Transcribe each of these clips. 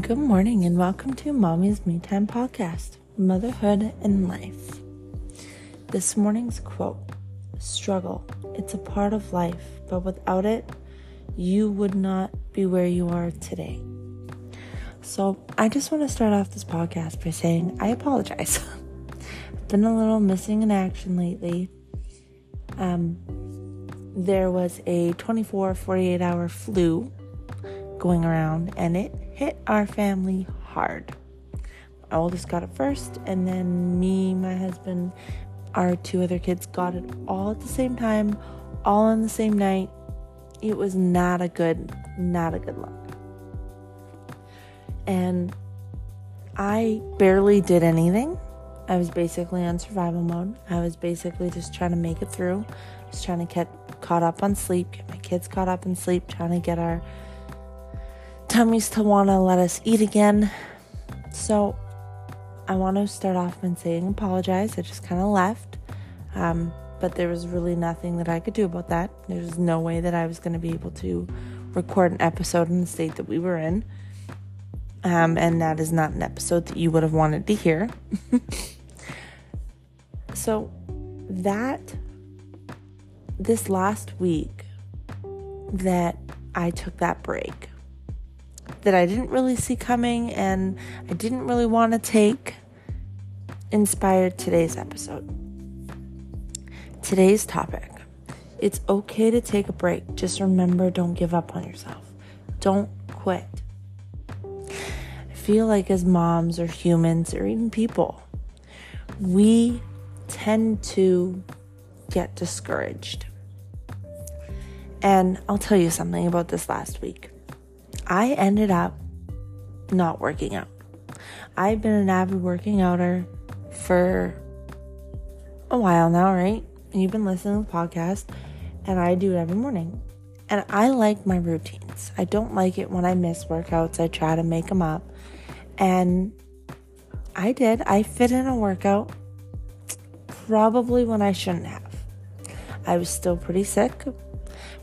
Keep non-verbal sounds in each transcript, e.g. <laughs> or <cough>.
Good morning and welcome to Mommy's Me Time podcast, Motherhood and Life. This morning's quote Struggle, it's a part of life, but without it, you would not be where you are today. So, I just want to start off this podcast by saying I apologize. I've <laughs> been a little missing in action lately. Um, there was a 24 48 hour flu going around and it hit our family hard. My oldest got it first, and then me, my husband, our two other kids got it all at the same time, all on the same night. It was not a good, not a good look. And I barely did anything. I was basically on survival mode. I was basically just trying to make it through. I was trying to get caught up on sleep, get my kids caught up in sleep, trying to get our tummies to want to let us eat again. So I want to start off by saying apologize. I just kind of left. Um, but there was really nothing that I could do about that. There was no way that I was going to be able to record an episode in the state that we were in. Um, and that is not an episode that you would have wanted to hear. <laughs> so, that this last week that I took that break, that I didn't really see coming and I didn't really want to take inspired today's episode. Today's topic it's okay to take a break. Just remember don't give up on yourself, don't quit. I feel like as moms or humans or even people, we tend to get discouraged. And I'll tell you something about this last week. I ended up not working out. I've been an avid working outer for a while now, right? You've been listening to the podcast, and I do it every morning. And I like my routines. I don't like it when I miss workouts. I try to make them up. And I did. I fit in a workout probably when I shouldn't have. I was still pretty sick,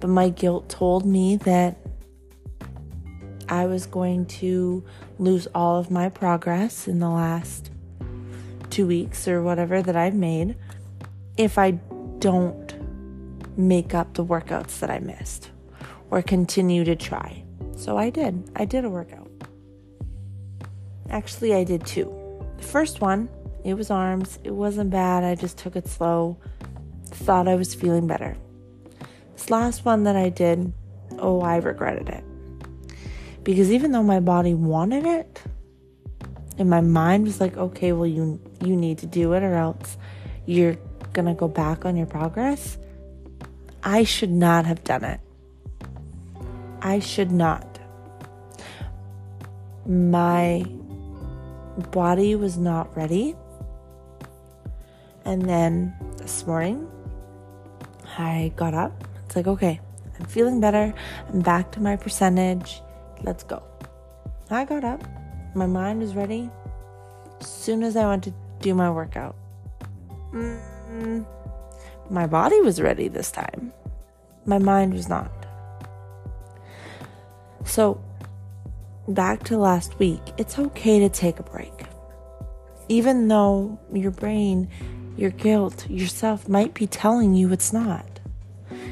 but my guilt told me that I was going to lose all of my progress in the last two weeks or whatever that I've made if I don't make up the workouts that I missed or continue to try. So I did. I did a workout. Actually, I did two. The first one, it was arms. It wasn't bad. I just took it slow. Thought I was feeling better. This last one that I did, oh, I regretted it. Because even though my body wanted it, and my mind was like, okay, well you you need to do it or else you're going to go back on your progress. I should not have done it. I should not. My body was not ready. And then this morning, I got up. It's like, okay, I'm feeling better. I'm back to my percentage. Let's go. I got up. My mind was ready. As soon as I went to do my workout, mm, my body was ready this time. My mind was not. So, back to last week, it's okay to take a break. Even though your brain, your guilt, yourself might be telling you it's not.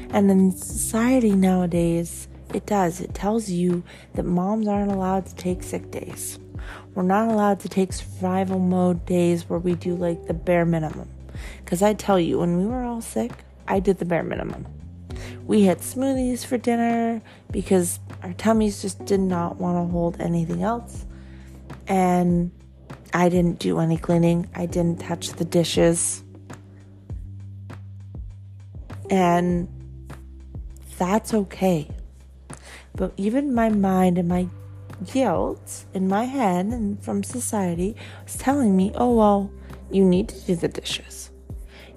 And in society nowadays, it does. It tells you that moms aren't allowed to take sick days. We're not allowed to take survival mode days where we do like the bare minimum. Because I tell you, when we were all sick, I did the bare minimum. We had smoothies for dinner because our tummies just did not want to hold anything else. And I didn't do any cleaning, I didn't touch the dishes. And that's okay. But even my mind and my guilt in my head and from society was telling me, oh, well, you need to do the dishes.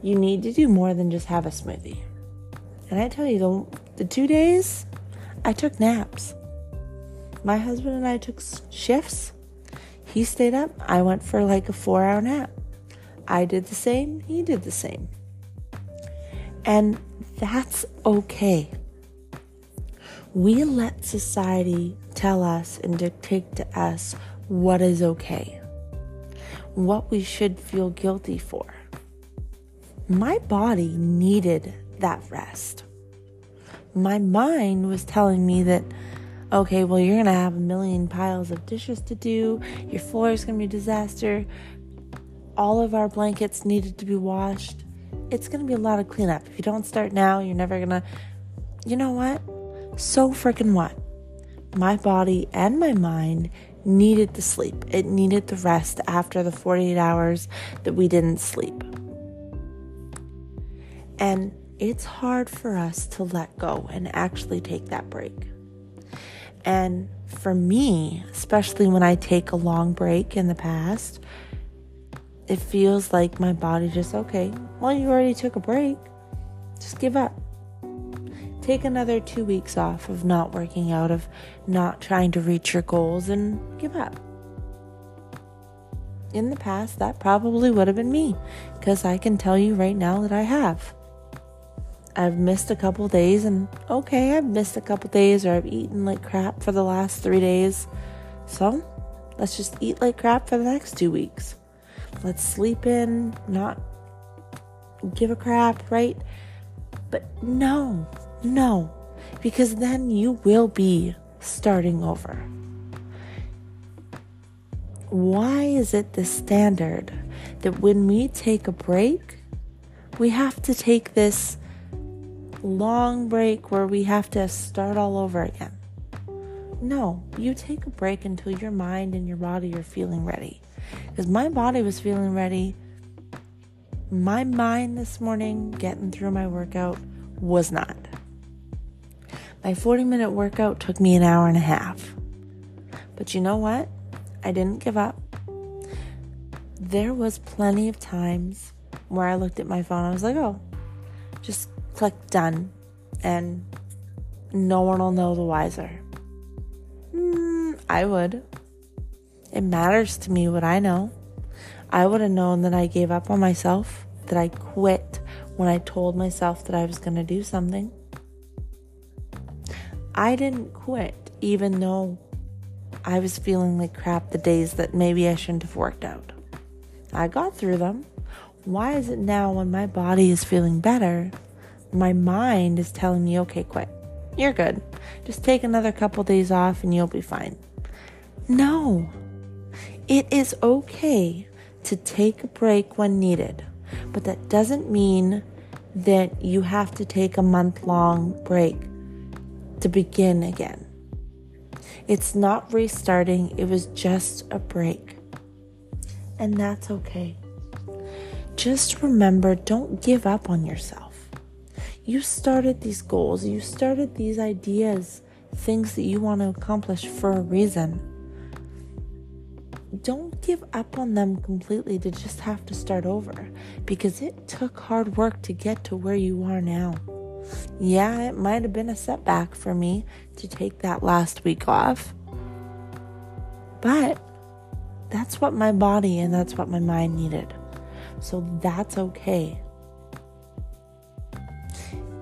You need to do more than just have a smoothie. And I tell you, the, the two days, I took naps. My husband and I took shifts. He stayed up. I went for like a four hour nap. I did the same. He did the same. And that's okay We let society tell us and dictate to us what is okay, what we should feel guilty for. My body needed that rest. My mind was telling me that, okay, well, you're going to have a million piles of dishes to do, your floor is going to be a disaster, all of our blankets needed to be washed. It's going to be a lot of cleanup. If you don't start now, you're never going to. You know what? So freaking what? My body and my mind needed the sleep. It needed the rest after the 48 hours that we didn't sleep. And it's hard for us to let go and actually take that break. And for me, especially when I take a long break in the past, it feels like my body just, okay, well, you already took a break. Just give up. Take another two weeks off of not working out, of not trying to reach your goals, and give up. In the past, that probably would have been me, because I can tell you right now that I have. I've missed a couple days, and okay, I've missed a couple days, or I've eaten like crap for the last three days. So let's just eat like crap for the next two weeks. Let's sleep in, not give a crap, right? But no, no, because then you will be starting over. Why is it the standard that when we take a break, we have to take this long break where we have to start all over again? No, you take a break until your mind and your body are feeling ready. Because my body was feeling ready. My mind this morning, getting through my workout, was not. My 40 minute workout took me an hour and a half. But you know what? I didn't give up. There was plenty of times where I looked at my phone. I was like, oh, just click done. And no one will know the wiser. Mm, I would. It matters to me what I know. I would have known that I gave up on myself, that I quit when I told myself that I was going to do something. I didn't quit, even though I was feeling like crap the days that maybe I shouldn't have worked out. I got through them. Why is it now when my body is feeling better, my mind is telling me, okay, quit. You're good. Just take another couple days off and you'll be fine. No, it is okay to take a break when needed, but that doesn't mean that you have to take a month long break to begin again. It's not restarting, it was just a break. And that's okay. Just remember don't give up on yourself. You started these goals, you started these ideas, things that you want to accomplish for a reason don't give up on them completely to just have to start over because it took hard work to get to where you are now. Yeah, it might have been a setback for me to take that last week off, but that's what my body and that's what my mind needed. So that's okay.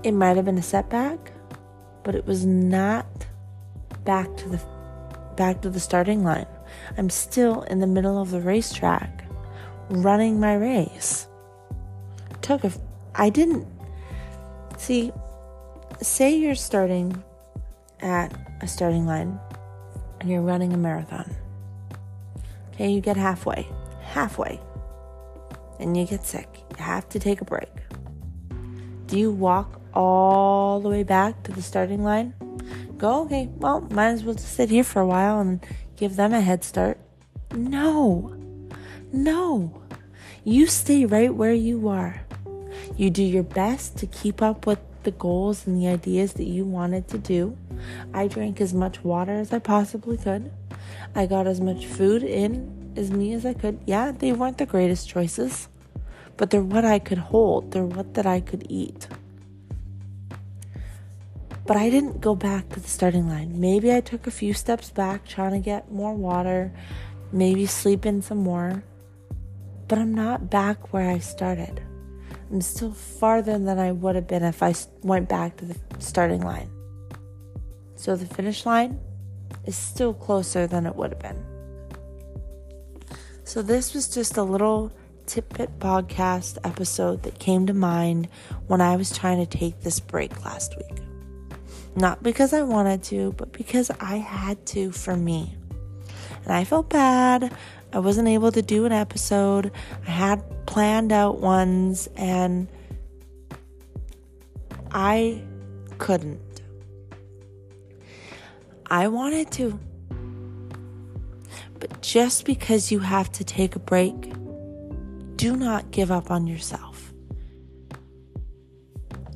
It might have been a setback, but it was not back to the back to the starting line. I'm still in the middle of the racetrack running my race. Took a I didn't see say you're starting at a starting line and you're running a marathon. Okay, you get halfway. Halfway. And you get sick. You have to take a break. Do you walk all the way back to the starting line? Go, okay, well, might as well just sit here for a while and give them a head start. No, no. You stay right where you are. You do your best to keep up with the goals and the ideas that you wanted to do. I drank as much water as I possibly could. I got as much food in as me as I could. Yeah, they weren't the greatest choices, but they're what I could hold. They're what that I could eat. But I didn't go back to the starting line. Maybe I took a few steps back trying to get more water, maybe sleep in some more. But I'm not back where I started. I'm still farther than I would have been if I went back to the starting line. So the finish line is still closer than it would have been. So this was just a little tidbit podcast episode that came to mind when I was trying to take this break last week. Not because I wanted to, but because I had to for me. And I felt bad. I wasn't able to do an episode. I had planned out ones and I couldn't. I wanted to. But just because you have to take a break, do not give up on yourself.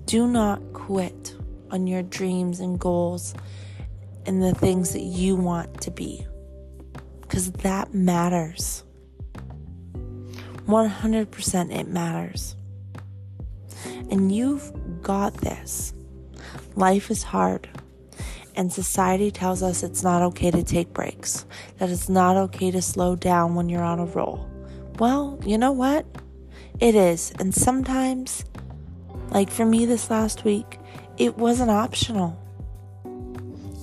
Do not quit on your dreams and goals and the things that you want to be. Because that matters. 100% it matters. And you've got this. Life is hard. And society tells us it's not okay to take breaks, that it's not okay to slow down when you're on a roll. Well, you know what? It is. And sometimes, like for me this last week, it wasn't optional.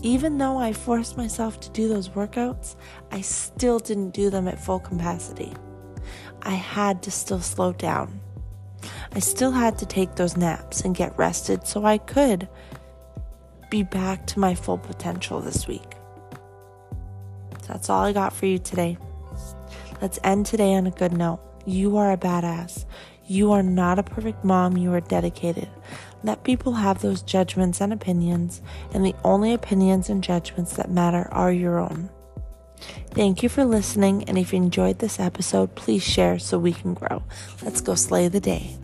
Even though I forced myself to do those workouts, I still didn't do them at full capacity. I had to still slow down. I still had to take those naps and get rested so I could be back to my full potential this week. That's all I got for you today. Let's end today on a good note. You are a badass. You are not a perfect mom, you are dedicated. Let people have those judgments and opinions, and the only opinions and judgments that matter are your own. Thank you for listening, and if you enjoyed this episode, please share so we can grow. Let's go slay the day.